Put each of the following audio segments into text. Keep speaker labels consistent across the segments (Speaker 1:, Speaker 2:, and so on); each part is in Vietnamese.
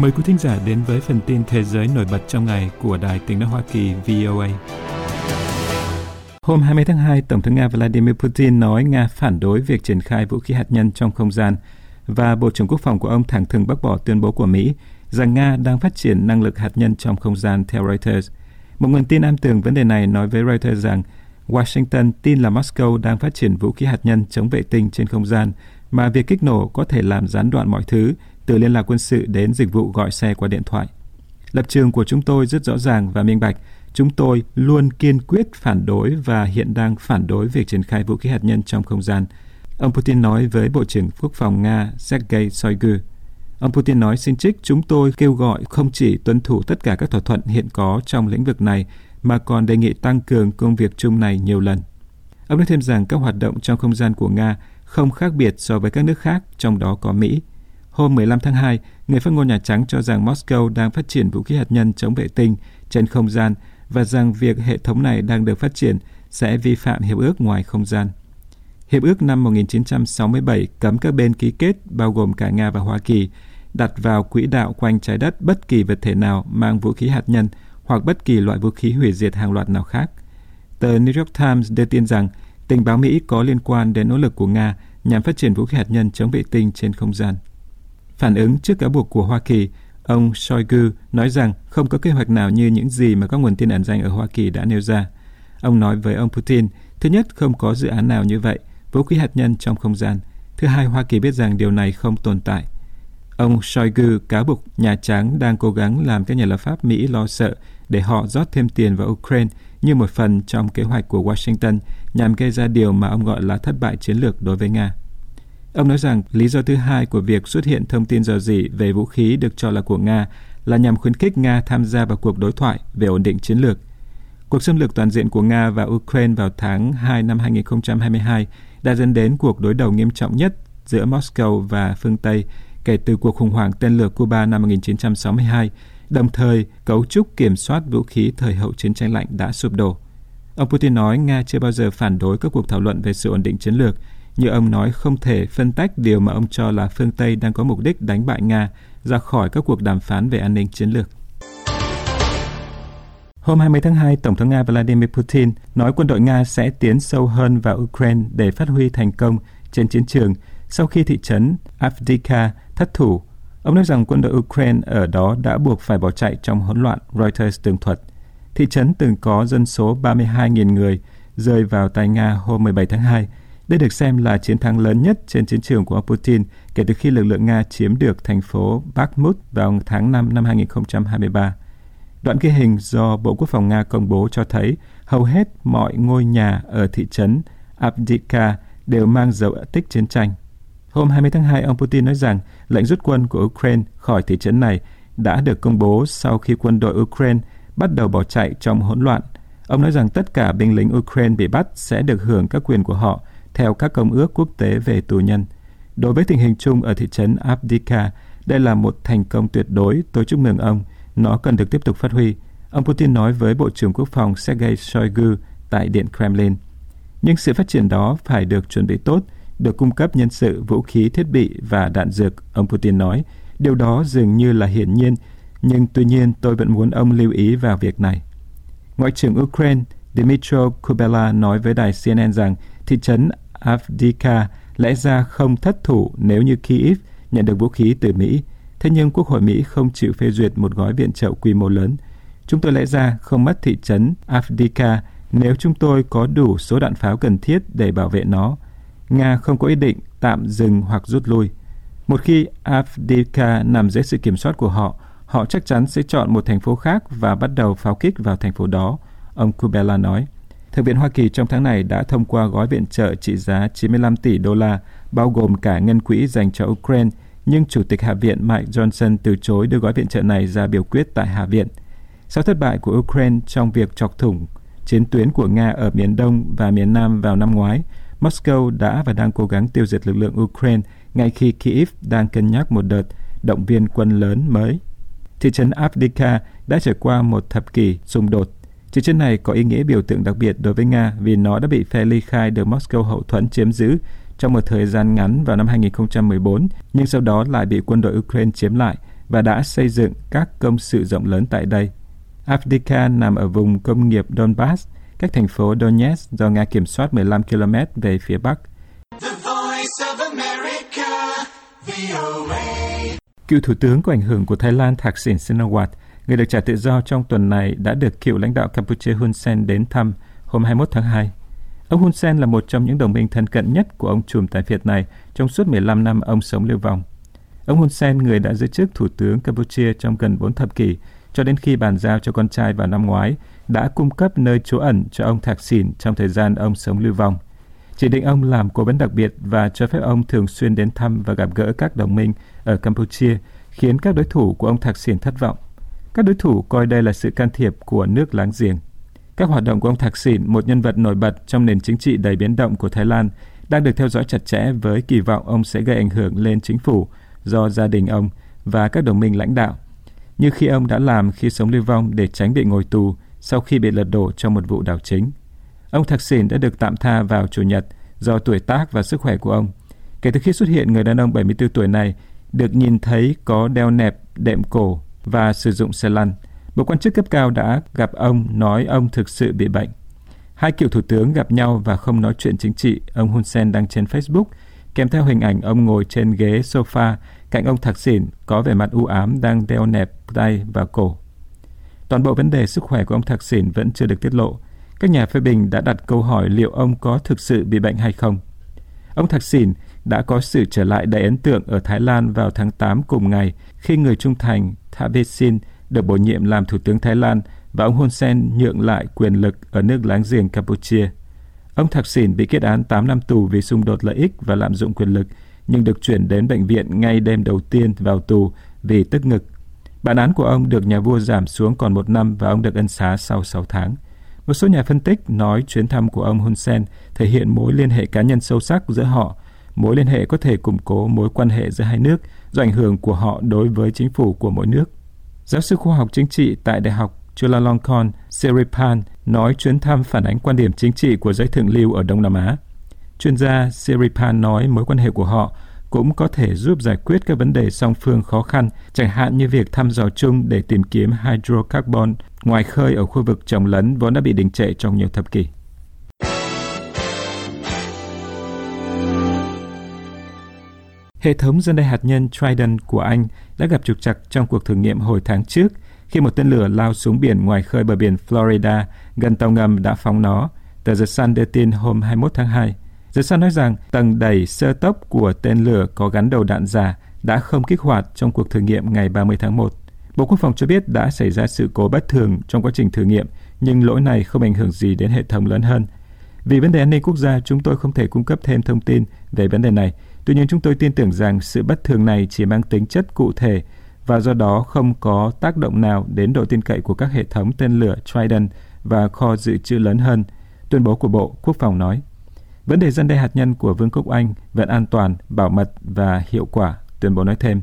Speaker 1: Mời quý thính giả đến với phần tin thế giới nổi bật trong ngày của Đài tiếng nói Hoa Kỳ VOA. Hôm 20 tháng 2, Tổng thống Nga Vladimir Putin nói Nga phản đối việc triển khai vũ khí hạt nhân trong không gian và Bộ trưởng Quốc phòng của ông thẳng thừng bác bỏ tuyên bố của Mỹ rằng Nga đang phát triển năng lực hạt nhân trong không gian theo Reuters. Một nguồn tin am tường vấn đề này nói với Reuters rằng Washington tin là Moscow đang phát triển vũ khí hạt nhân chống vệ tinh trên không gian mà việc kích nổ có thể làm gián đoạn mọi thứ từ liên lạc quân sự đến dịch vụ gọi xe qua điện thoại. Lập trường của chúng tôi rất rõ ràng và minh bạch. Chúng tôi luôn kiên quyết phản đối và hiện đang phản đối việc triển khai vũ khí hạt nhân trong không gian. Ông Putin nói với Bộ trưởng Quốc phòng Nga Sergei Shoigu. Ông Putin nói xin trích chúng tôi kêu gọi không chỉ tuân thủ tất cả các thỏa thuận hiện có trong lĩnh vực này mà còn đề nghị tăng cường công việc chung này nhiều lần. Ông nói thêm rằng các hoạt động trong không gian của Nga không khác biệt so với các nước khác, trong đó có Mỹ. Hôm 15 tháng 2, người phát ngôn Nhà Trắng cho rằng Moscow đang phát triển vũ khí hạt nhân chống vệ tinh trên không gian và rằng việc hệ thống này đang được phát triển sẽ vi phạm hiệp ước ngoài không gian. Hiệp ước năm 1967 cấm các bên ký kết, bao gồm cả Nga và Hoa Kỳ, đặt vào quỹ đạo quanh trái đất bất kỳ vật thể nào mang vũ khí hạt nhân hoặc bất kỳ loại vũ khí hủy diệt hàng loạt nào khác. Tờ New York Times đưa tin rằng tình báo Mỹ có liên quan đến nỗ lực của Nga nhằm phát triển vũ khí hạt nhân chống vệ tinh trên không gian. Phản ứng trước cáo buộc của Hoa Kỳ, ông Shoigu nói rằng không có kế hoạch nào như những gì mà các nguồn tin ẩn danh ở Hoa Kỳ đã nêu ra. Ông nói với ông Putin, thứ nhất, không có dự án nào như vậy, vũ khí hạt nhân trong không gian. Thứ hai, Hoa Kỳ biết rằng điều này không tồn tại. Ông Shoigu cáo buộc Nhà Trắng đang cố gắng làm các nhà lập pháp Mỹ lo sợ để họ rót thêm tiền vào Ukraine như một phần trong kế hoạch của Washington nhằm gây ra điều mà ông gọi là thất bại chiến lược đối với Nga. Ông nói rằng lý do thứ hai của việc xuất hiện thông tin dò dỉ về vũ khí được cho là của Nga là nhằm khuyến khích Nga tham gia vào cuộc đối thoại về ổn định chiến lược. Cuộc xâm lược toàn diện của Nga và Ukraine vào tháng 2 năm 2022 đã dẫn đến cuộc đối đầu nghiêm trọng nhất giữa Moscow và phương Tây kể từ cuộc khủng hoảng tên lửa Cuba năm 1962, đồng thời cấu trúc kiểm soát vũ khí thời hậu chiến tranh lạnh đã sụp đổ. Ông Putin nói Nga chưa bao giờ phản đối các cuộc thảo luận về sự ổn định chiến lược, như ông nói không thể phân tách điều mà ông cho là phương Tây đang có mục đích đánh bại Nga ra khỏi các cuộc đàm phán về an ninh chiến lược. Hôm 20 tháng 2, Tổng thống Nga Vladimir Putin nói quân đội Nga sẽ tiến sâu hơn vào Ukraine để phát huy thành công trên chiến trường sau khi thị trấn Avdiivka thất thủ. Ông nói rằng quân đội Ukraine ở đó đã buộc phải bỏ chạy trong hỗn loạn, Reuters tường thuật. Thị trấn từng có dân số 32.000 người, rơi vào tay Nga hôm 17 tháng 2. Đây được xem là chiến thắng lớn nhất trên chiến trường của ông Putin kể từ khi lực lượng Nga chiếm được thành phố Bakhmut vào tháng 5 năm 2023. Đoạn ghi hình do Bộ Quốc phòng Nga công bố cho thấy hầu hết mọi ngôi nhà ở thị trấn Avdiivka đều mang dấu tích chiến tranh. Hôm 20 tháng 2, ông Putin nói rằng lệnh rút quân của Ukraine khỏi thị trấn này đã được công bố sau khi quân đội Ukraine bắt đầu bỏ chạy trong hỗn loạn. Ông nói rằng tất cả binh lính Ukraine bị bắt sẽ được hưởng các quyền của họ theo các công ước quốc tế về tù nhân. Đối với tình hình chung ở thị trấn Abdika, đây là một thành công tuyệt đối, tôi chúc mừng ông. Nó cần được tiếp tục phát huy. Ông Putin nói với Bộ trưởng Quốc phòng Sergei Shoigu tại Điện Kremlin. Nhưng sự phát triển đó phải được chuẩn bị tốt, được cung cấp nhân sự, vũ khí, thiết bị và đạn dược, ông Putin nói. Điều đó dường như là hiển nhiên, nhưng tuy nhiên tôi vẫn muốn ông lưu ý vào việc này. Ngoại trưởng Ukraine Dmitry Kubela nói với đài CNN rằng thị trấn Avdika lẽ ra không thất thủ nếu như Kyiv nhận được vũ khí từ Mỹ. Thế nhưng Quốc hội Mỹ không chịu phê duyệt một gói viện trợ quy mô lớn. Chúng tôi lẽ ra không mất thị trấn Avdika nếu chúng tôi có đủ số đạn pháo cần thiết để bảo vệ nó. Nga không có ý định tạm dừng hoặc rút lui. Một khi Avdika nằm dưới sự kiểm soát của họ, họ chắc chắn sẽ chọn một thành phố khác và bắt đầu pháo kích vào thành phố đó, ông Kubela nói. Thượng viện Hoa Kỳ trong tháng này đã thông qua gói viện trợ trị giá 95 tỷ đô la, bao gồm cả ngân quỹ dành cho Ukraine, nhưng Chủ tịch Hạ viện Mike Johnson từ chối đưa gói viện trợ này ra biểu quyết tại Hạ viện. Sau thất bại của Ukraine trong việc chọc thủng chiến tuyến của Nga ở miền Đông và miền Nam vào năm ngoái, Moscow đã và đang cố gắng tiêu diệt lực lượng Ukraine ngay khi Kyiv đang cân nhắc một đợt động viên quân lớn mới. Thị trấn Avdiivka đã trải qua một thập kỷ xung đột. Thị trấn này có ý nghĩa biểu tượng đặc biệt đối với Nga vì nó đã bị phe ly khai được Moscow hậu thuẫn chiếm giữ trong một thời gian ngắn vào năm 2014, nhưng sau đó lại bị quân đội Ukraine chiếm lại và đã xây dựng các công sự rộng lớn tại đây. Avdivka nằm ở vùng công nghiệp Donbass, cách thành phố Donetsk do Nga kiểm soát 15 km về phía bắc. Cựu thủ tướng có ảnh hưởng của Thái Lan Thaksin Shinawatra, người được trả tự do trong tuần này đã được cựu lãnh đạo Campuchia Hun Sen đến thăm hôm 21 tháng 2. Ông Hun Sen là một trong những đồng minh thân cận nhất của ông trùm tài phiệt này trong suốt 15 năm ông sống lưu vong. Ông Hun Sen, người đã giữ chức thủ tướng Campuchia trong gần 4 thập kỷ, cho đến khi bàn giao cho con trai vào năm ngoái, đã cung cấp nơi trú ẩn cho ông Thạc Sìn trong thời gian ông sống lưu vong. Chỉ định ông làm cố vấn đặc biệt và cho phép ông thường xuyên đến thăm và gặp gỡ các đồng minh ở Campuchia, khiến các đối thủ của ông Thạc Sìn thất vọng. Các đối thủ coi đây là sự can thiệp của nước láng giềng. Các hoạt động của ông Thạc Sỉn, một nhân vật nổi bật trong nền chính trị đầy biến động của Thái Lan, đang được theo dõi chặt chẽ với kỳ vọng ông sẽ gây ảnh hưởng lên chính phủ do gia đình ông và các đồng minh lãnh đạo, như khi ông đã làm khi sống lưu vong để tránh bị ngồi tù sau khi bị lật đổ trong một vụ đảo chính. Ông Thạc Sỉn đã được tạm tha vào Chủ nhật do tuổi tác và sức khỏe của ông. Kể từ khi xuất hiện, người đàn ông 74 tuổi này được nhìn thấy có đeo nẹp, đệm cổ và sử dụng xe lăn. Một quan chức cấp cao đã gặp ông nói ông thực sự bị bệnh. Hai cựu thủ tướng gặp nhau và không nói chuyện chính trị, ông Hun Sen đăng trên Facebook, kèm theo hình ảnh ông ngồi trên ghế sofa cạnh ông Thạc Sỉn có vẻ mặt u ám đang đeo nẹp tay và cổ. Toàn bộ vấn đề sức khỏe của ông Thạc Sỉn vẫn chưa được tiết lộ. Các nhà phê bình đã đặt câu hỏi liệu ông có thực sự bị bệnh hay không. Ông Thạc Sìn đã có sự trở lại đầy ấn tượng ở Thái Lan vào tháng 8 cùng ngày khi người trung thành Thavisin được bổ nhiệm làm Thủ tướng Thái Lan và ông Hun Sen nhượng lại quyền lực ở nước láng giềng Campuchia. Ông Thạc Sìn bị kết án 8 năm tù vì xung đột lợi ích và lạm dụng quyền lực, nhưng được chuyển đến bệnh viện ngay đêm đầu tiên vào tù vì tức ngực. Bản án của ông được nhà vua giảm xuống còn một năm và ông được ân xá sau 6 tháng. Một số nhà phân tích nói chuyến thăm của ông Hun Sen thể hiện mối liên hệ cá nhân sâu sắc giữa họ. Mối liên hệ có thể củng cố mối quan hệ giữa hai nước, do ảnh hưởng của họ đối với chính phủ của mỗi nước. Giáo sư khoa học chính trị tại Đại học Chulalongkorn Siripan nói chuyến thăm phản ánh quan điểm chính trị của giới thượng lưu ở Đông Nam Á. Chuyên gia Siripan nói mối quan hệ của họ cũng có thể giúp giải quyết các vấn đề song phương khó khăn, chẳng hạn như việc thăm dò chung để tìm kiếm hydrocarbon ngoài khơi ở khu vực trồng lấn vốn đã bị đình trệ trong nhiều thập kỷ. Hệ thống dân đe hạt nhân Trident của Anh đã gặp trục trặc trong cuộc thử nghiệm hồi tháng trước khi một tên lửa lao xuống biển ngoài khơi bờ biển Florida gần tàu ngầm đã phóng nó, tờ The Sun đưa tin hôm 21 tháng 2. Giới sao nói rằng tầng đẩy sơ tốc của tên lửa có gắn đầu đạn giả đã không kích hoạt trong cuộc thử nghiệm ngày 30 tháng 1. Bộ Quốc phòng cho biết đã xảy ra sự cố bất thường trong quá trình thử nghiệm, nhưng lỗi này không ảnh hưởng gì đến hệ thống lớn hơn. Vì vấn đề an ninh quốc gia, chúng tôi không thể cung cấp thêm thông tin về vấn đề này. Tuy nhiên, chúng tôi tin tưởng rằng sự bất thường này chỉ mang tính chất cụ thể và do đó không có tác động nào đến độ tin cậy của các hệ thống tên lửa Trident và kho dự trữ lớn hơn, tuyên bố của Bộ Quốc phòng nói. Vấn đề dân đe hạt nhân của Vương quốc Anh vẫn an toàn, bảo mật và hiệu quả, tuyên bố nói thêm.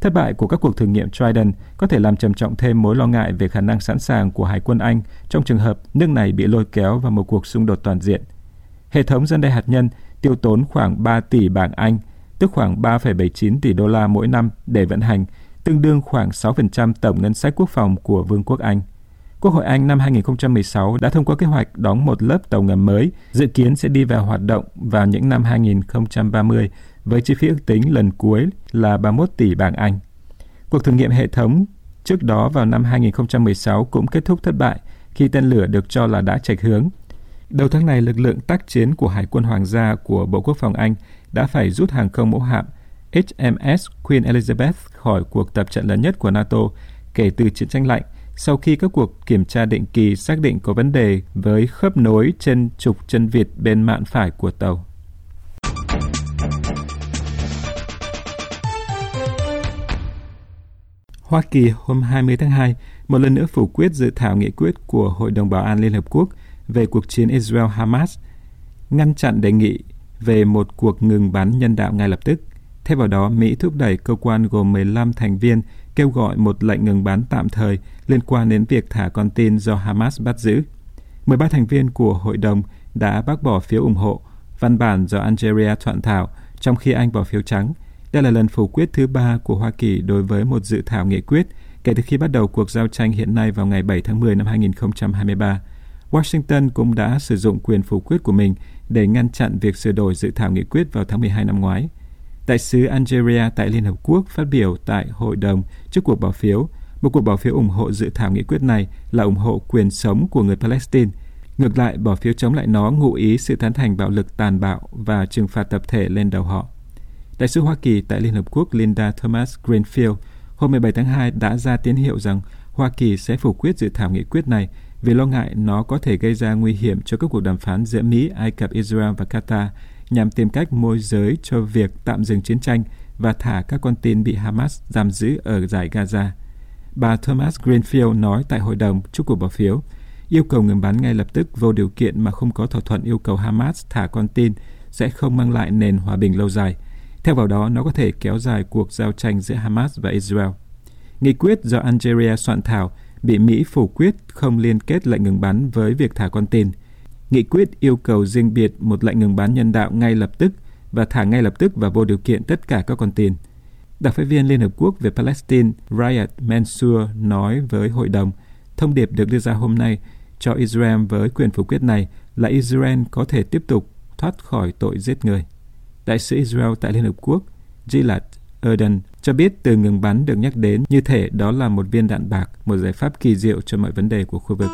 Speaker 1: Thất bại của các cuộc thử nghiệm Trident có thể làm trầm trọng thêm mối lo ngại về khả năng sẵn sàng của Hải quân Anh trong trường hợp nước này bị lôi kéo vào một cuộc xung đột toàn diện. Hệ thống dân đe hạt nhân tiêu tốn khoảng 3 tỷ bảng Anh, tức khoảng 3,79 tỷ đô la mỗi năm để vận hành, tương đương khoảng 6% tổng ngân sách quốc phòng của Vương quốc Anh. Quốc hội Anh năm 2016 đã thông qua kế hoạch đóng một lớp tàu ngầm mới, dự kiến sẽ đi vào hoạt động vào những năm 2030 với chi phí ước tính lần cuối là 31 tỷ bảng Anh. Cuộc thử nghiệm hệ thống trước đó vào năm 2016 cũng kết thúc thất bại khi tên lửa được cho là đã chệch hướng. Đầu tháng này, lực lượng tác chiến của Hải quân Hoàng gia của Bộ Quốc phòng Anh đã phải rút hàng không mẫu hạm HMS Queen Elizabeth khỏi cuộc tập trận lớn nhất của NATO kể từ chiến tranh lạnh sau khi các cuộc kiểm tra định kỳ xác định có vấn đề với khớp nối trên trục chân vịt bên mạn phải của tàu. Hoa Kỳ hôm 20 tháng 2 một lần nữa phủ quyết dự thảo nghị quyết của Hội đồng Bảo an Liên Hợp Quốc về cuộc chiến Israel-Hamas, ngăn chặn đề nghị về một cuộc ngừng bắn nhân đạo ngay lập tức. Thay vào đó, Mỹ thúc đẩy cơ quan gồm 15 thành viên kêu gọi một lệnh ngừng bắn tạm thời liên quan đến việc thả con tin do Hamas bắt giữ. 13 thành viên của hội đồng đã bác bỏ phiếu ủng hộ văn bản do Algeria soạn thảo, trong khi Anh bỏ phiếu trắng. Đây là lần phủ quyết thứ ba của Hoa Kỳ đối với một dự thảo nghị quyết kể từ khi bắt đầu cuộc giao tranh hiện nay vào ngày 7 tháng 10 năm 2023. Washington cũng đã sử dụng quyền phủ quyết của mình để ngăn chặn việc sửa đổi dự thảo nghị quyết vào tháng 12 năm ngoái. Đại sứ Algeria tại Liên Hợp Quốc phát biểu tại hội đồng trước cuộc bỏ phiếu. Một cuộc bỏ phiếu ủng hộ dự thảo nghị quyết này là ủng hộ quyền sống của người Palestine. Ngược lại, bỏ phiếu chống lại nó ngụ ý sự tán thành bạo lực tàn bạo và trừng phạt tập thể lên đầu họ. Đại sứ Hoa Kỳ tại Liên Hợp Quốc Linda Thomas Greenfield hôm 17 tháng 2 đã ra tín hiệu rằng Hoa Kỳ sẽ phủ quyết dự thảo nghị quyết này vì lo ngại nó có thể gây ra nguy hiểm cho các cuộc đàm phán giữa Mỹ, Ai Cập, Israel và Qatar nhằm tìm cách môi giới cho việc tạm dừng chiến tranh và thả các con tin bị Hamas giam giữ ở giải Gaza. Bà Thomas Greenfield nói tại hội đồng trước cuộc bỏ phiếu, yêu cầu ngừng bắn ngay lập tức vô điều kiện mà không có thỏa thuận yêu cầu Hamas thả con tin sẽ không mang lại nền hòa bình lâu dài. Theo vào đó, nó có thể kéo dài cuộc giao tranh giữa Hamas và Israel. Nghị quyết do Algeria soạn thảo bị Mỹ phủ quyết không liên kết lệnh ngừng bắn với việc thả con tin. Nghị quyết yêu cầu riêng biệt một lệnh ngừng bắn nhân đạo ngay lập tức và thả ngay lập tức và vô điều kiện tất cả các con tin. Đặc phái viên Liên Hợp Quốc về Palestine Riyad Mansour nói với hội đồng, thông điệp được đưa ra hôm nay cho Israel với quyền phủ quyết này là Israel có thể tiếp tục thoát khỏi tội giết người. Đại sứ Israel tại Liên Hợp Quốc Gilad Erdan cho biết từ ngừng bắn được nhắc đến như thể đó là một viên đạn bạc, một giải pháp kỳ diệu cho mọi vấn đề của khu vực.